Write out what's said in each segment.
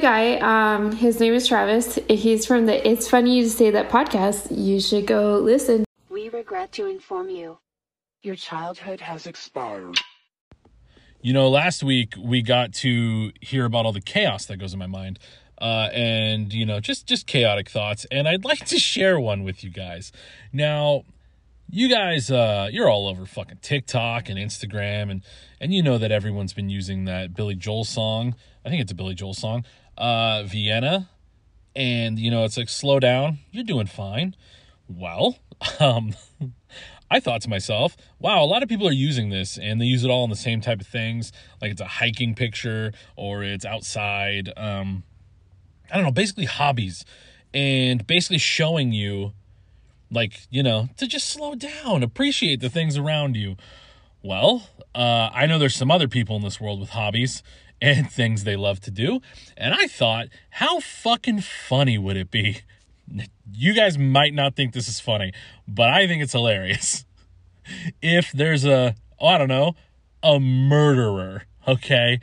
guy. Um, his name is Travis. He's from the It's Funny You'd Say That podcast. You should go listen. We regret to inform you. Your childhood has expired. You know, last week we got to hear about all the chaos that goes in my mind. Uh, and you know, just just chaotic thoughts, and I'd like to share one with you guys. Now, you guys uh you're all over fucking TikTok and Instagram and and you know that everyone's been using that Billy Joel song. I think it's a Billy Joel song. Uh Vienna and you know it's like slow down. You're doing fine. Well, um I thought to myself, wow, a lot of people are using this and they use it all in the same type of things, like it's a hiking picture or it's outside um I don't know, basically hobbies and basically showing you like you know to just slow down appreciate the things around you well uh, i know there's some other people in this world with hobbies and things they love to do. And i thought how fucking funny would it be? You guys might not think this is funny but i think it's hilarious. If there's a oh, i don't know a murderer okay?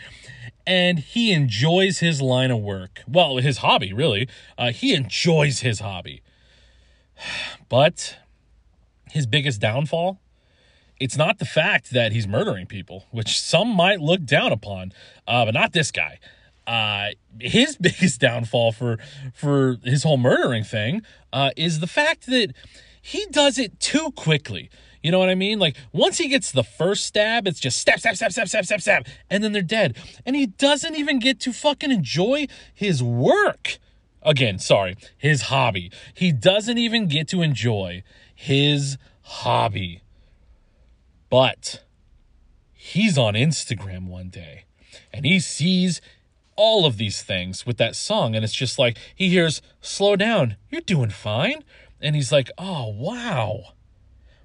And he enjoys his line of work. Well his hobby really. Uh, he enjoys his hobby. But his biggest downfall, it's not the fact that he's murdering people, which some might look down upon, uh, but not this guy. Uh, his biggest downfall for for his whole murdering thing uh, is the fact that he does it too quickly. You know what I mean? Like once he gets the first stab, it's just stab, stab, stab, stab, stab, stab, stab, and then they're dead. And he doesn't even get to fucking enjoy his work. Again, sorry, his hobby. He doesn't even get to enjoy his hobby. But he's on Instagram one day and he sees all of these things with that song. And it's just like he hears, slow down, you're doing fine. And he's like, oh, wow.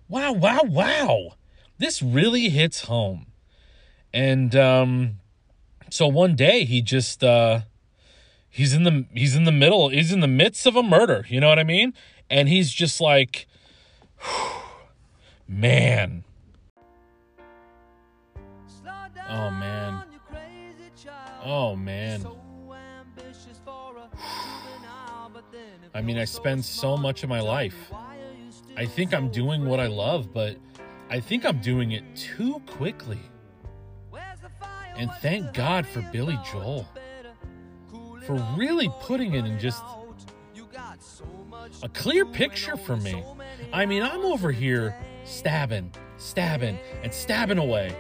Wow, wow, wow. This really hits home. And um, so one day he just, uh, he's in the he's in the middle he's in the midst of a murder you know what i mean and he's just like man oh man oh man i mean i spend so much of my life i think i'm doing what i love but i think i'm doing it too quickly and thank god for billy joel for really putting it in just a clear picture for me. I mean, I'm over here stabbing, stabbing, and stabbing away.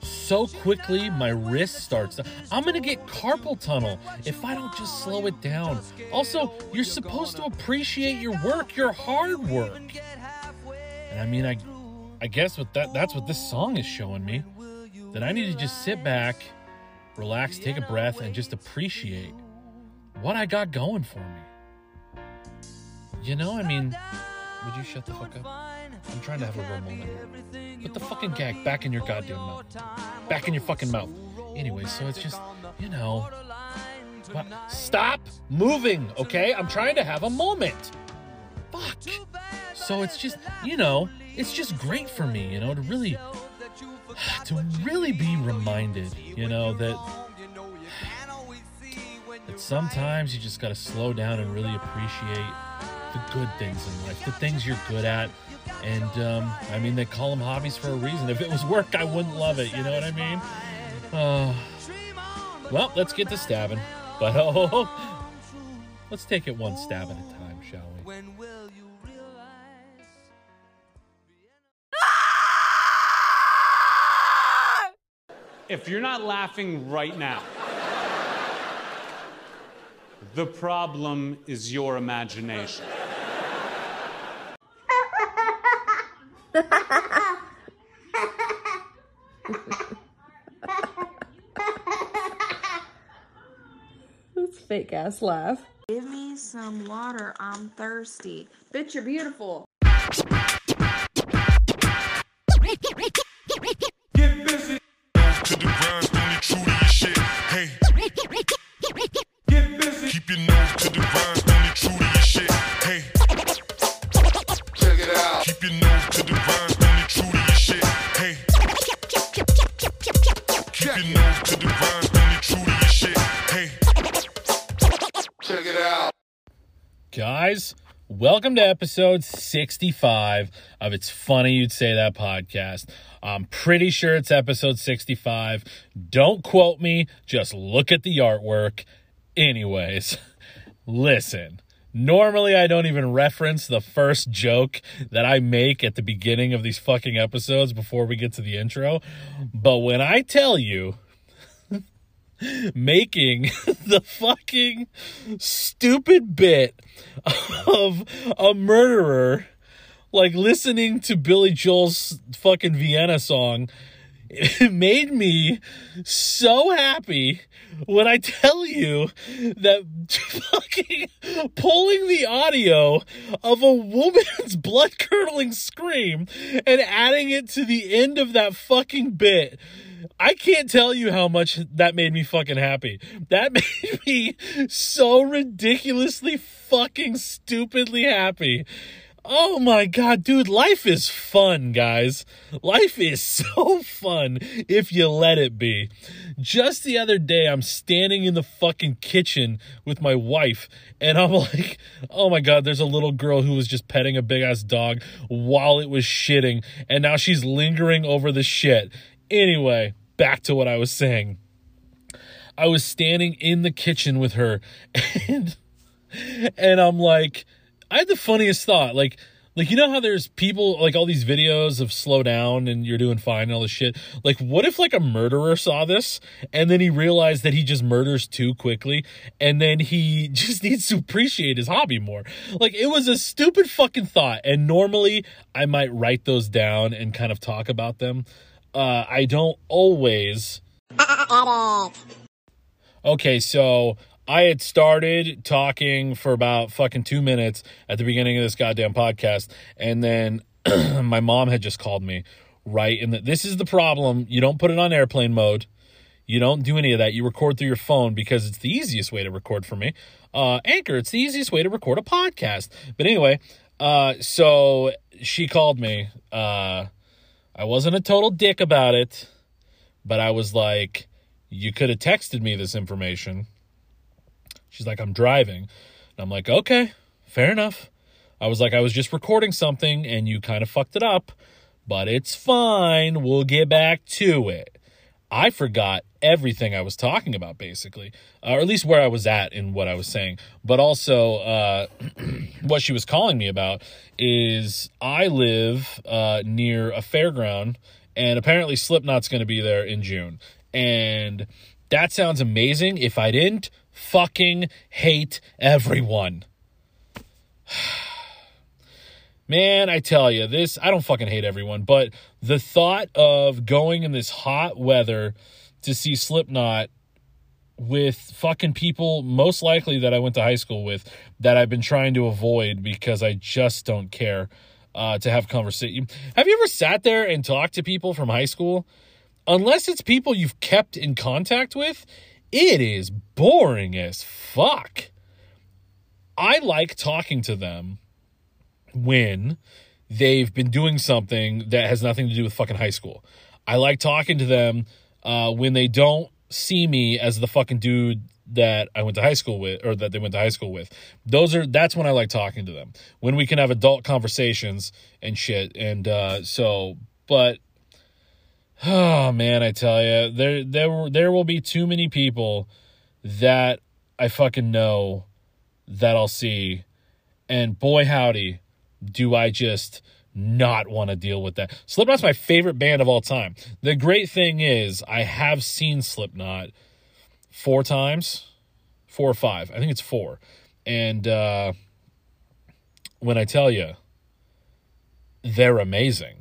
So quickly, my wrist starts. I'm gonna get carpal tunnel if I don't just slow it down. Also, you're supposed to appreciate your work, your hard work. And I mean, I, I guess what that that's what this song is showing me. That I need to just sit back relax, take a breath, and just appreciate what I got going for me. You know, I mean, would you shut the fuck up? I'm trying to have a real moment here. Put the fucking gag back in your goddamn mouth. Back in your fucking mouth. Anyway, so it's just, you know. Stop moving, okay? I'm trying to have a moment. Fuck. So it's just, you know, it's just great for me, you know, to really to really be reminded, you know, that that sometimes you just got to slow down and really appreciate the good things in life, the things you're good at. And um, I mean, they call them hobbies for a reason. If it was work, I wouldn't love it. You know what I mean? Uh, well, let's get to stabbing. But oh, let's take it one stab at a time, shall we? If you're not laughing right now, the problem is your imagination. That's fake ass laugh. Give me some water. I'm thirsty. Bitch, you're beautiful. Get busy. Keep your nose to the grind, true to your shit. Hey. Keep your nose to the grind, true to your shit. Hey. guys. Welcome to episode 65 of It's Funny You'd Say That podcast. I'm pretty sure it's episode 65. Don't quote me, just look at the artwork. Anyways, listen. Normally, I don't even reference the first joke that I make at the beginning of these fucking episodes before we get to the intro. But when I tell you making the fucking stupid bit of a murderer like listening to Billy Joel's fucking Vienna song it made me so happy when I tell you that fucking pulling the audio of a woman's blood curdling scream and adding it to the end of that fucking bit I can't tell you how much that made me fucking happy. That made me so ridiculously fucking stupidly happy. Oh my god, dude, life is fun, guys. Life is so fun if you let it be. Just the other day, I'm standing in the fucking kitchen with my wife, and I'm like, oh my god, there's a little girl who was just petting a big ass dog while it was shitting, and now she's lingering over the shit. Anyway, back to what I was saying. I was standing in the kitchen with her, and and I'm like, I had the funniest thought. Like, like you know how there's people like all these videos of slow down and you're doing fine and all this shit. Like, what if like a murderer saw this and then he realized that he just murders too quickly and then he just needs to appreciate his hobby more? Like, it was a stupid fucking thought. And normally I might write those down and kind of talk about them. Uh, I don't always. Uh, uh, uh, okay, so I had started talking for about fucking two minutes at the beginning of this goddamn podcast, and then my mom had just called me right in the. This is the problem. You don't put it on airplane mode. You don't do any of that. You record through your phone because it's the easiest way to record for me. Uh, Anchor, it's the easiest way to record a podcast. But anyway, uh, so she called me. Uh, I wasn't a total dick about it, but I was like, you could have texted me this information. She's like, I'm driving. And I'm like, okay, fair enough. I was like, I was just recording something and you kind of fucked it up, but it's fine. We'll get back to it. I forgot everything I was talking about, basically, uh, or at least where I was at in what I was saying. But also, uh, what she was calling me about is I live uh, near a fairground, and apparently Slipknot's going to be there in June. And that sounds amazing. If I didn't fucking hate everyone. Man, I tell you, this, I don't fucking hate everyone, but the thought of going in this hot weather to see Slipknot with fucking people most likely that I went to high school with that I've been trying to avoid because I just don't care uh, to have conversation. Have you ever sat there and talked to people from high school? Unless it's people you've kept in contact with, it is boring as fuck. I like talking to them when they've been doing something that has nothing to do with fucking high school. I like talking to them uh, when they don't see me as the fucking dude that I went to high school with or that they went to high school with. Those are that's when I like talking to them. When we can have adult conversations and shit. And uh so but oh man, I tell you, there there there will be too many people that I fucking know that I'll see and boy howdy do I just not want to deal with that. Slipknot's my favorite band of all time. The great thing is, I have seen Slipknot four times, four or five. I think it's four. And uh, when I tell you, they're amazing.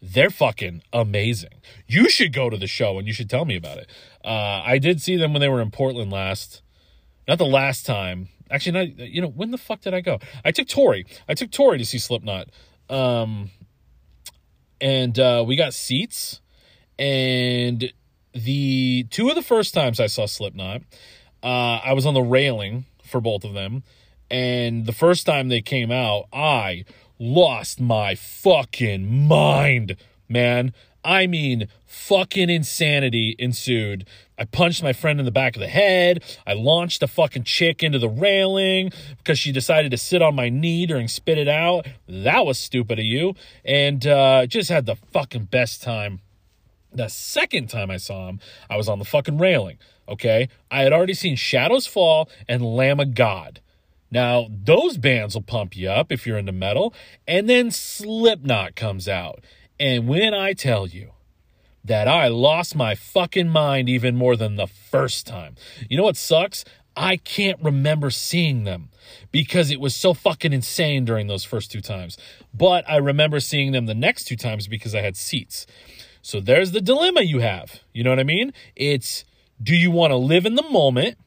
They're fucking amazing. You should go to the show and you should tell me about it. Uh, I did see them when they were in Portland last. Not the last time. Actually, not, you know, when the fuck did I go? I took Tori. I took Tori to see Slipknot. Um, and uh, we got seats. And the two of the first times I saw Slipknot, uh, I was on the railing for both of them. And the first time they came out, I lost my fucking mind, man. I mean, fucking insanity ensued. I punched my friend in the back of the head. I launched a fucking chick into the railing because she decided to sit on my knee during spit it out. That was stupid of you. And uh, just had the fucking best time. The second time I saw him, I was on the fucking railing. Okay. I had already seen Shadows Fall and Lamb of God. Now, those bands will pump you up if you're into metal. And then Slipknot comes out. And when I tell you, that I lost my fucking mind even more than the first time. You know what sucks? I can't remember seeing them because it was so fucking insane during those first two times. But I remember seeing them the next two times because I had seats. So there's the dilemma you have. You know what I mean? It's do you want to live in the moment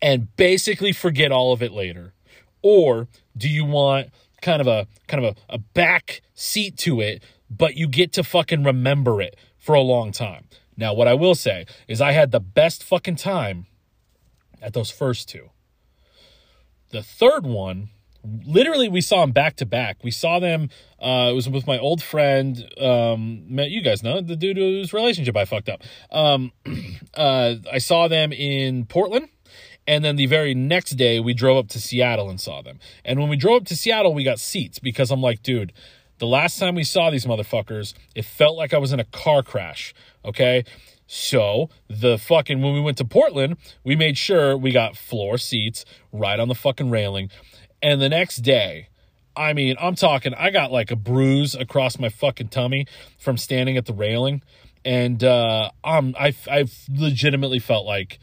and basically forget all of it later? Or do you want kind of a kind of a, a back seat to it, but you get to fucking remember it for a long time. Now, what I will say is I had the best fucking time at those first two. The third one, literally, we saw them back to back. We saw them, uh, it was with my old friend, um, Matt, you guys know, the dude whose relationship I fucked up. Um, uh, I saw them in Portland. And then the very next day, we drove up to Seattle and saw them. And when we drove up to Seattle, we got seats because I'm like, dude, the last time we saw these motherfuckers, it felt like I was in a car crash. Okay. So the fucking, when we went to Portland, we made sure we got floor seats right on the fucking railing. And the next day, I mean, I'm talking, I got like a bruise across my fucking tummy from standing at the railing. And, uh, I'm, I, I legitimately felt like,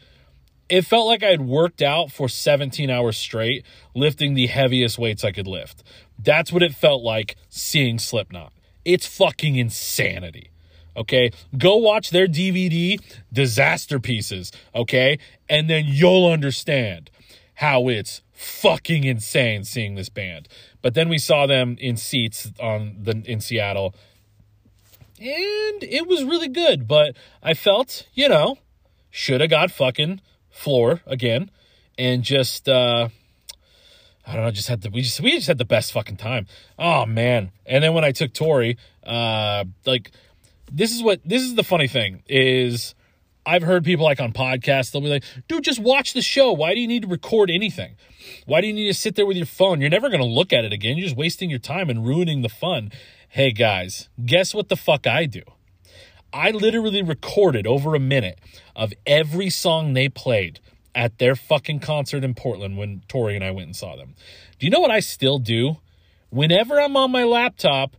it felt like I had worked out for 17 hours straight, lifting the heaviest weights I could lift. That's what it felt like seeing Slipknot. It's fucking insanity. Okay. Go watch their DVD, Disasterpieces. Okay. And then you'll understand how it's fucking insane seeing this band. But then we saw them in seats on the in Seattle. And it was really good, but I felt, you know, should have got fucking floor again and just uh I don't know, just had the we just we just had the best fucking time. Oh man. And then when I took Tori, uh like this is what this is the funny thing is I've heard people like on podcasts, they'll be like, dude, just watch the show. Why do you need to record anything? Why do you need to sit there with your phone? You're never gonna look at it again. You're just wasting your time and ruining the fun. Hey guys, guess what the fuck I do? I literally recorded over a minute of every song they played at their fucking concert in Portland when Tori and I went and saw them. Do you know what I still do? Whenever I'm on my laptop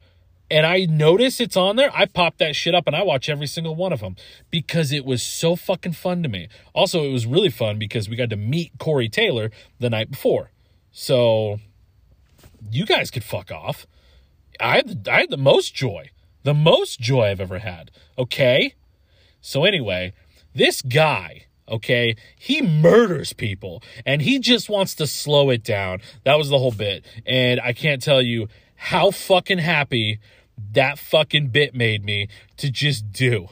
and I notice it's on there, I pop that shit up and I watch every single one of them because it was so fucking fun to me. Also, it was really fun because we got to meet Corey Taylor the night before. So you guys could fuck off. I had the, I had the most joy. The most joy I've ever had. Okay? So anyway, this guy, okay, he murders people and he just wants to slow it down. That was the whole bit. And I can't tell you how fucking happy that fucking bit made me to just do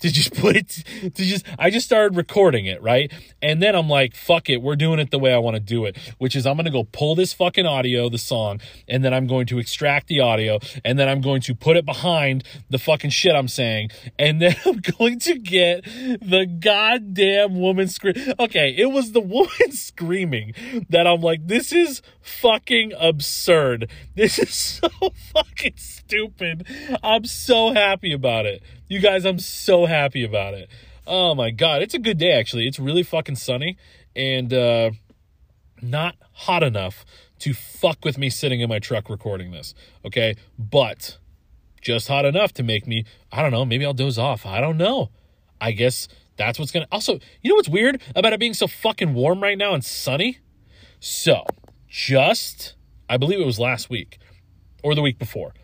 to just put it to just I just started recording it, right? And then I'm like, fuck it, we're doing it the way I want to do it, which is I'm going to go pull this fucking audio, the song, and then I'm going to extract the audio and then I'm going to put it behind the fucking shit I'm saying and then I'm going to get the goddamn woman scream. Okay, it was the woman screaming that I'm like this is fucking absurd. This is so fucking stupid. I'm so happy about it. You guys, I'm so happy about it. Oh my god, it's a good day actually. It's really fucking sunny and uh not hot enough to fuck with me sitting in my truck recording this. Okay? But just hot enough to make me, I don't know, maybe I'll doze off. I don't know. I guess that's what's gonna also, you know what's weird about it being so fucking warm right now and sunny? So, just I believe it was last week or the week before.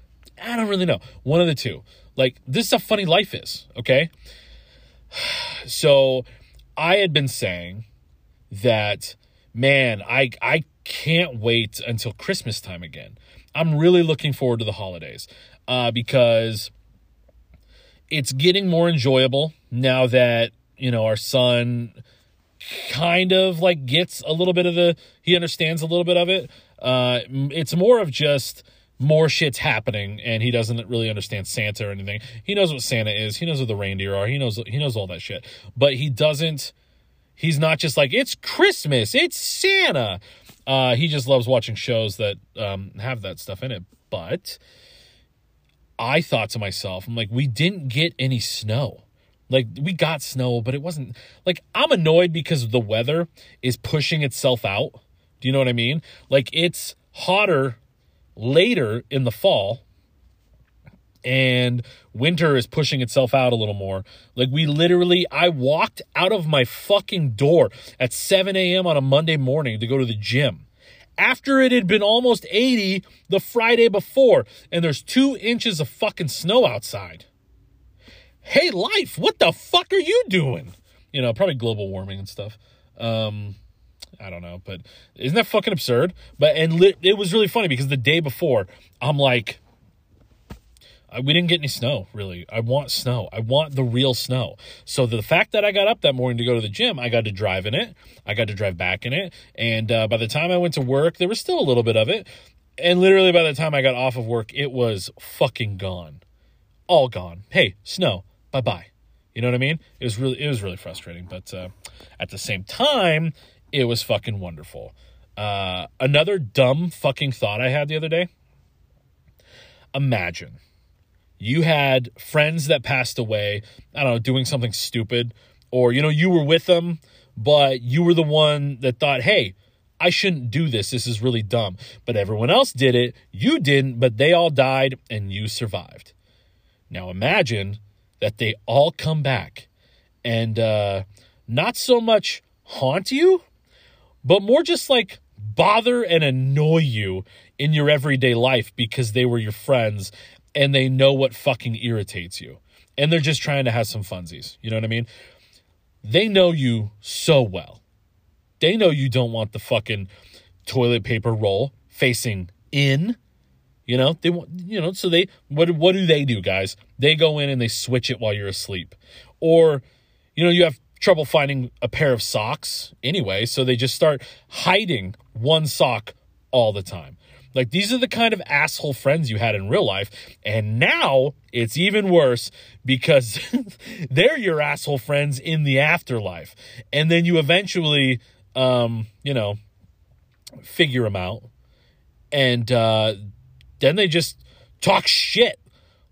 I don't really know. One of the two. Like, this is how funny life is, okay? So, I had been saying that, man, I, I can't wait until Christmas time again. I'm really looking forward to the holidays uh, because it's getting more enjoyable now that, you know, our son kind of like gets a little bit of the, he understands a little bit of it. Uh, it's more of just, more shit's happening and he doesn't really understand Santa or anything. He knows what Santa is. He knows what the reindeer are. He knows he knows all that shit. But he doesn't he's not just like it's Christmas, it's Santa. Uh he just loves watching shows that um have that stuff in it. But I thought to myself, I'm like we didn't get any snow. Like we got snow, but it wasn't like I'm annoyed because the weather is pushing itself out. Do you know what I mean? Like it's hotter later in the fall and winter is pushing itself out a little more. Like we literally, I walked out of my fucking door at 7 a.m. on a Monday morning to go to the gym after it had been almost 80 the Friday before, and there's two inches of fucking snow outside. Hey, life, what the fuck are you doing? You know, probably global warming and stuff. Um, I don't know, but isn't that fucking absurd? But and li- it was really funny because the day before, I'm like, we didn't get any snow really. I want snow. I want the real snow. So the fact that I got up that morning to go to the gym, I got to drive in it. I got to drive back in it, and uh, by the time I went to work, there was still a little bit of it. And literally by the time I got off of work, it was fucking gone, all gone. Hey, snow, bye bye. You know what I mean? It was really it was really frustrating, but uh, at the same time, it was fucking wonderful. Uh, another dumb fucking thought I had the other day. Imagine you had friends that passed away, I don't know, doing something stupid, or, you know, you were with them, but you were the one that thought, hey, I shouldn't do this. This is really dumb. But everyone else did it. You didn't, but they all died and you survived. Now imagine that they all come back and uh, not so much haunt you, but more just like bother and annoy you in your everyday life because they were your friends and they know what fucking irritates you. And they're just trying to have some funsies. You know what I mean? They know you so well. They know you don't want the fucking toilet paper roll facing in. You know, they want you know, so they what what do they do, guys? They go in and they switch it while you're asleep. Or, you know, you have trouble finding a pair of socks anyway, so they just start hiding one sock all the time. Like these are the kind of asshole friends you had in real life. And now it's even worse because they're your asshole friends in the afterlife. And then you eventually, um, you know, figure them out. And uh, then they just talk shit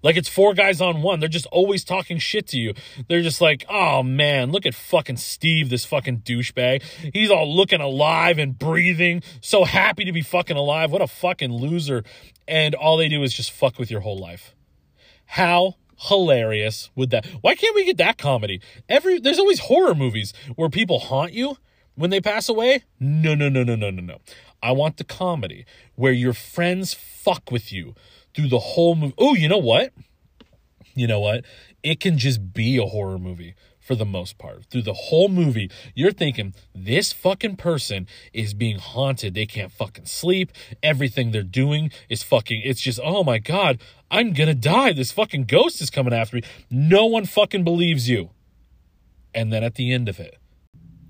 like it's four guys on one. They're just always talking shit to you. They're just like, oh man, look at fucking Steve, this fucking douchebag. He's all looking alive and breathing, so happy to be fucking alive. What a fucking loser. And all they do is just fuck with your whole life. How hilarious would that why can't we get that comedy? Every there's always horror movies where people haunt you when they pass away. No, no, no, no, no, no, no. I want the comedy where your friends fuck with you through the whole movie. Oh, you know what? You know what? It can just be a horror movie for the most part. Through the whole movie, you're thinking this fucking person is being haunted. They can't fucking sleep. Everything they're doing is fucking, it's just, oh my God, I'm gonna die. This fucking ghost is coming after me. No one fucking believes you. And then at the end of it,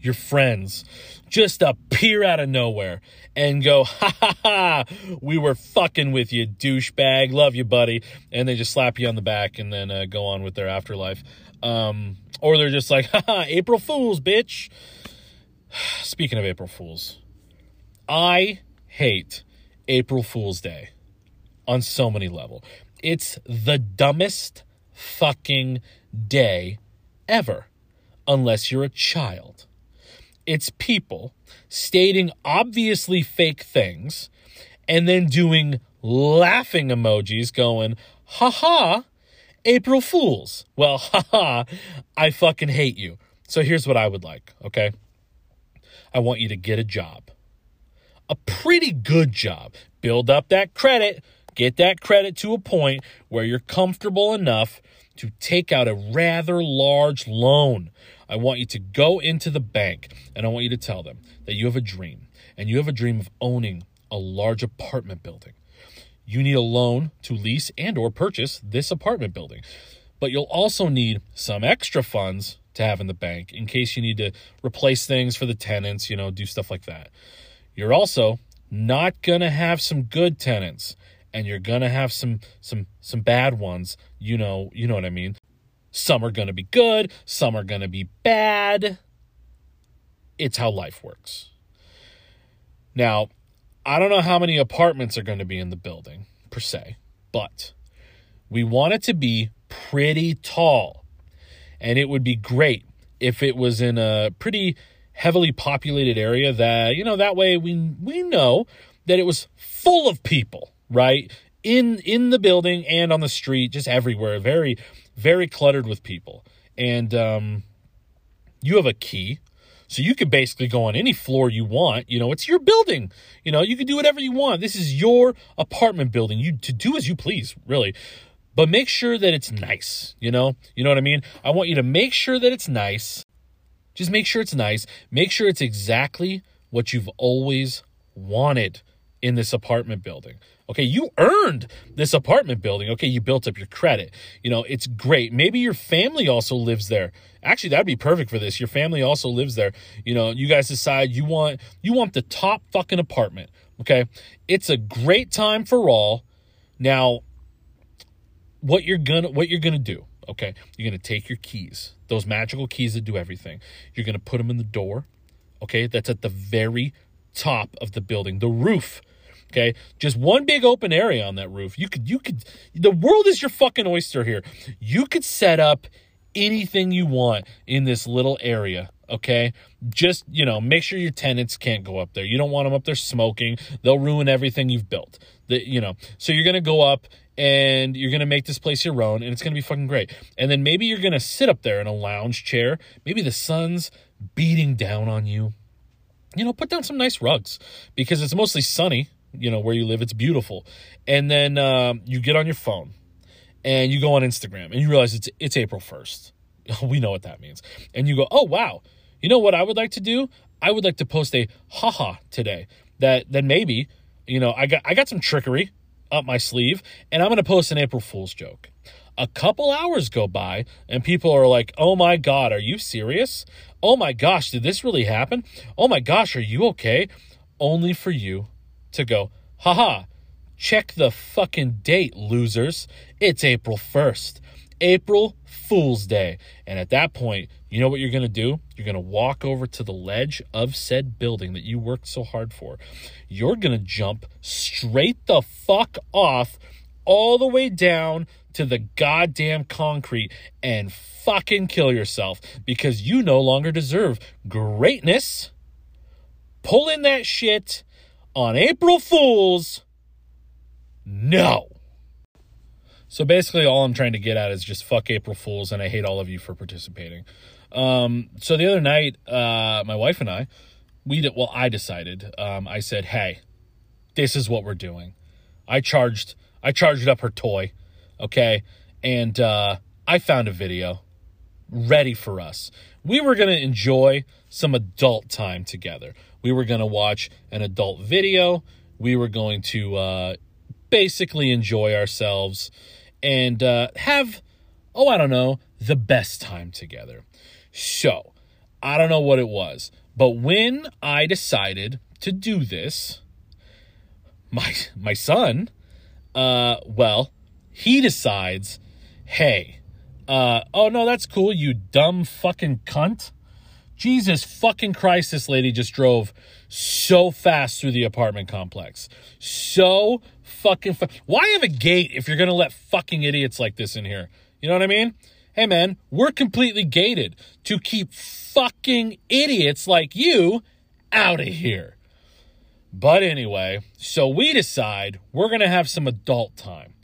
your friends just appear out of nowhere and go, ha ha ha, we were fucking with you, douchebag. Love you, buddy. And they just slap you on the back and then uh, go on with their afterlife. Um, or they're just like, ha ha, April Fools, bitch. Speaking of April Fools, I hate April Fool's Day on so many levels. It's the dumbest fucking day ever, unless you're a child. It's people stating obviously fake things and then doing laughing emojis going, haha, April Fools. Well, haha, I fucking hate you. So here's what I would like, okay? I want you to get a job. A pretty good job. Build up that credit, get that credit to a point where you're comfortable enough to take out a rather large loan. I want you to go into the bank and I want you to tell them that you have a dream and you have a dream of owning a large apartment building. You need a loan to lease and or purchase this apartment building. But you'll also need some extra funds to have in the bank in case you need to replace things for the tenants, you know, do stuff like that. You're also not going to have some good tenants and you're going to have some some some bad ones. You know, you know what I mean. Some are going to be good, some are going to be bad. It's how life works. Now, I don't know how many apartments are going to be in the building per se, but we want it to be pretty tall. And it would be great if it was in a pretty heavily populated area that, you know, that way we we know that it was full of people, right? In in the building and on the street, just everywhere, very very cluttered with people. And um you have a key so you could basically go on any floor you want. You know, it's your building. You know, you can do whatever you want. This is your apartment building. You to do as you please, really. But make sure that it's nice, you know? You know what I mean? I want you to make sure that it's nice. Just make sure it's nice. Make sure it's exactly what you've always wanted in this apartment building. Okay, you earned this apartment building. Okay, you built up your credit. You know, it's great. Maybe your family also lives there. Actually, that'd be perfect for this. Your family also lives there. You know, you guys decide you want you want the top fucking apartment. Okay? It's a great time for all. Now, what you're gonna what you're gonna do, okay? You're gonna take your keys, those magical keys that do everything. You're gonna put them in the door. Okay, that's at the very top of the building, the roof Okay. Just one big open area on that roof. You could, you could, the world is your fucking oyster here. You could set up anything you want in this little area. Okay. Just, you know, make sure your tenants can't go up there. You don't want them up there smoking. They'll ruin everything you've built. The, you know, so you're to go up and you're to make this place your own and it's to be fucking great. And then maybe you're to sit up there in a lounge chair. Maybe the sun's beating down on you. You know, put down some nice rugs because it's mostly sunny you know where you live. It's beautiful. And then um, you get on your phone and you go on instagram and you realize it's it's april 1st we know what that means. And you go oh wow. You know what i would like to do? I would like to post a haha today that that maybe you know i got i got some trickery up my sleeve and i'm going to post an april fool's joke. A couple hours go by and people are like oh my god are you serious oh my gosh did this really happen oh my gosh are you okay only for you to go, haha, check the fucking date, losers. It's April 1st. April Fool's Day. And at that point, you know what you're going to do? You're going to walk over to the ledge of said building that you worked so hard for. You're going to jump straight the fuck off all the way down to the goddamn concrete and fucking kill yourself because you no longer deserve greatness. Pull in that shit on April Fools, no. So basically, all I'm trying to get at is just fuck April Fools, and I hate all of you for participating. Um, so the other night, uh, my wife and I, we did, well, I decided, um, I said, hey, this is what we're doing. I charged, I charged up her toy, okay, and uh, I found a video ready for us. We were gonna enjoy some adult time together. We were going to watch an adult video. We were going to uh, basically enjoy ourselves and uh, have, oh, I don't know, the best time together. So, I don't know what it was, but when I decided to do this, my my son, uh, well, he decides, hey, uh, oh no, that's cool, you dumb fucking cunt. Jesus fucking Christ, this lady just drove so fast through the apartment complex. So fucking Why have a gate if you're going to let fucking idiots like this in here? You know what I mean? Hey man, we're completely gated to keep fucking idiots like you out of here. But anyway, so we decide we're going to have some adult time.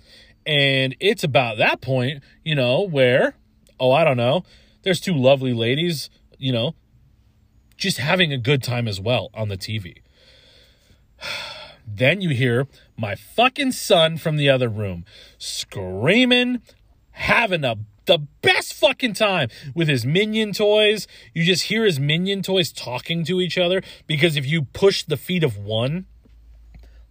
And it's about that point, you know, where, oh, I don't know, there's two lovely ladies, you know, just having a good time as well on the TV. then you hear my fucking son from the other room screaming, having a the best fucking time with his minion toys. You just hear his minion toys talking to each other because if you push the feet of one,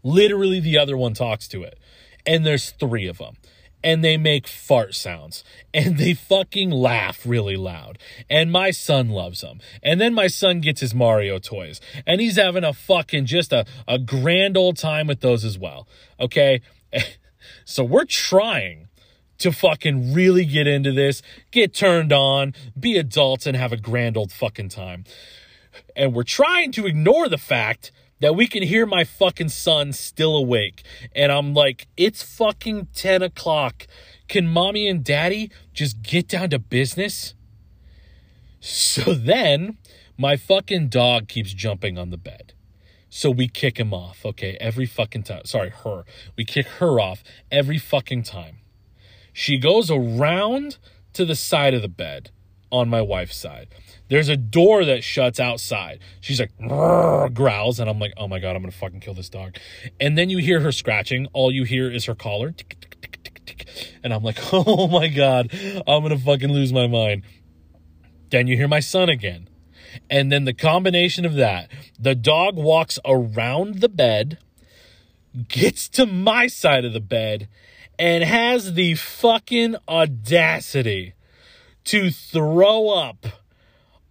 literally the other one talks to it. And there's three of them and they make fart sounds and they fucking laugh really loud. And my son loves them. And then my son gets his Mario toys and he's having a fucking just a, a grand old time with those as well. Okay. So we're trying to fucking really get into this, get turned on, be adults, and have a grand old fucking time. And we're trying to ignore the fact that we can hear my fucking son still awake. And I'm like, it's fucking 10 o'clock. Can mommy and daddy just get down to business? So then my fucking dog keeps jumping on the bed. So we kick him off, okay, every fucking time. Sorry, her. We kick her off every fucking time. She goes around to the side of the bed on my wife's side. There's a door that shuts outside. She's like, growls, and I'm like, oh my God, I'm gonna fucking kill this dog. And then you hear her scratching. All you hear is her collar. Tick, tick, tick. And I'm like, oh my God, I'm gonna fucking lose my mind. Then you hear my son again. And then the combination of that, the dog walks around the bed, gets to my side of the bed, and has the fucking audacity to throw up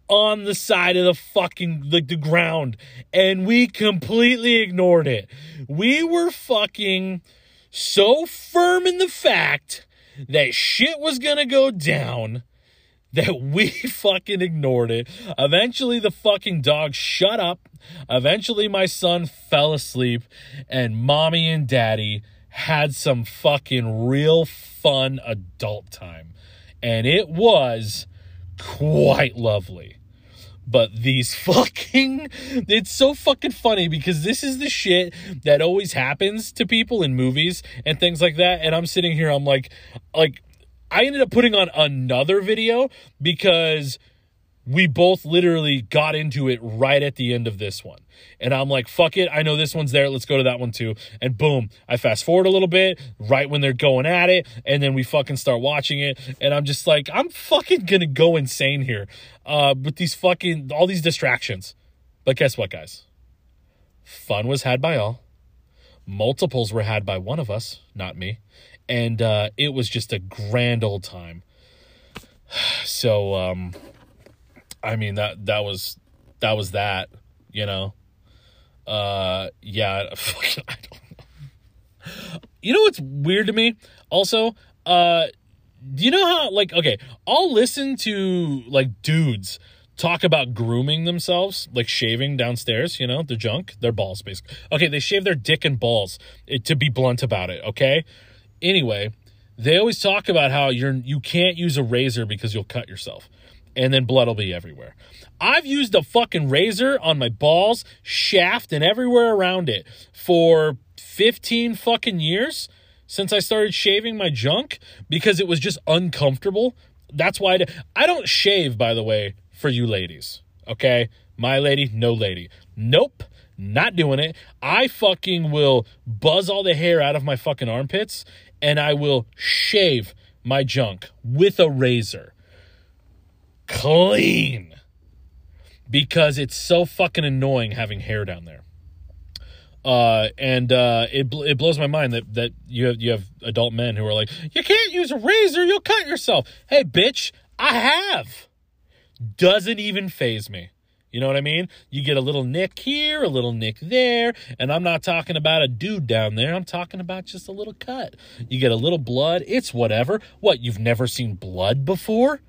on the side of the fucking like the ground and we completely ignored it. We were fucking so firm in the fact that shit was going to go down that we fucking ignored it. Eventually, the fucking dog shut up. Eventually, my son fell asleep, and mommy and daddy had some fucking real fun adult time. And it was quite lovely. But these fucking, it's so fucking funny because this is the shit that always happens to people in movies and things like that. And I'm sitting here, I'm like, like, I ended up putting on another video because we both literally got into it right at the end of this one. And I'm like, fuck it. I know this one's there. Let's go to that one too. And boom, I fast forward a little bit right when they're going at it. And then we fucking start watching it. And I'm just like, I'm fucking gonna go insane here uh, with these fucking, all these distractions. But guess what, guys? Fun was had by all. Multiples were had by one of us, not me. And uh, it was just a grand old time. So, um, I mean that that was that was that, you know. Uh yeah, I don't know. You know what's weird to me? Also, uh do you know how like okay, I'll listen to like dudes talk about grooming themselves, like shaving downstairs, you know, the junk, their balls basically. Okay, they shave their dick and balls eh, to be blunt about it, okay? Anyway, they always talk about how you're you can't use a razor because you'll cut yourself and then blood will be everywhere. I've used a fucking razor on my balls, shaft, and everywhere around it for 15 fucking years since I started shaving my junk because it was just uncomfortable. That's why I, don't shave, by the way, for you ladies. Okay? My lady, no lady. Nope. Not doing it. I fucking will buzz all the hair out of my fucking armpits and I will shave my junk with a razor clean because it's so fucking annoying having hair down there. Uh, and uh, it bl- it blows my mind that that you have you have adult men who are like, you can't use a razor, you'll cut yourself. Hey, bitch, I have. Doesn't even faze me. You know what I mean? You get a little nick here, a little nick there, and I'm not talking about a dude down there. I'm talking about just a little cut. You get a little blood. It's whatever. What? You've never seen blood before?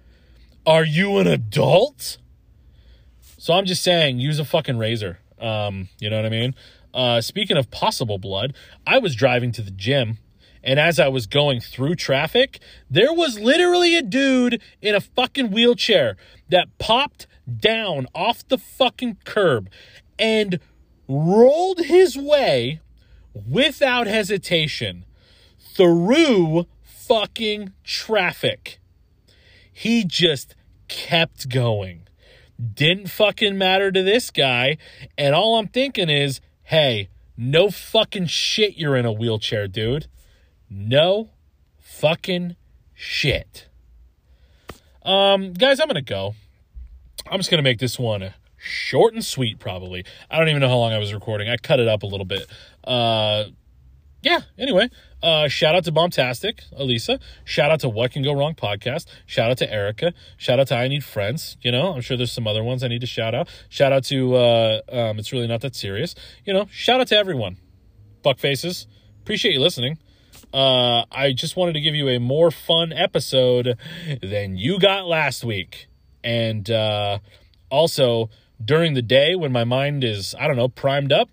Are you an adult? So I'm just saying, use a fucking razor. Um, you know what I mean? Uh, speaking of possible blood, I was driving to the gym, and as I was going through traffic, there was literally a dude in a fucking wheelchair that popped down off the fucking curb and rolled his way without hesitation through fucking traffic. He just kept going. Didn't fucking matter to this guy. And all I'm thinking is, hey, no fucking shit you're in a wheelchair, dude. No fucking shit. Um, guys, I'm gonna go. I'm just gonna make this one short and sweet, probably. I don't even know how long I was recording. I cut it up a little bit. Uh, yeah, anyway, uh, shout out to Bombtastic, Elisa. Shout out to What Can Go Wrong podcast. Shout out to Erica. Shout out to I Need Friends. You know, I'm sure there's some other ones I need to shout out. Shout out to uh, um, It's Really Not That Serious. You know, shout out to everyone. Fuck faces. Appreciate you listening. uh, I just wanted to give you a more fun episode than you got last week. And uh, also, during the day when my mind is, I don't know, primed up,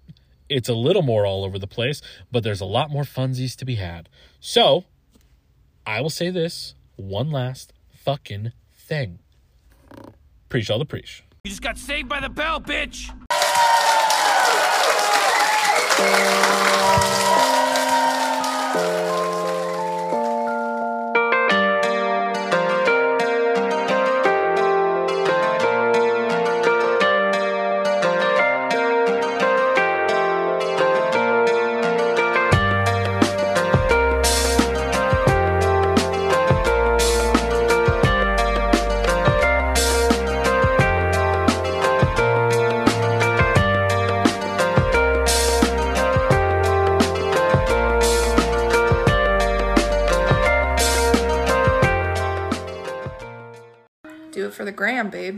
it's a little more all over the place, but there's a lot more funsies to be had. So, I will say this one last fucking thing. Preach all the preach. You just got saved by the bell, bitch! For the gram, babe.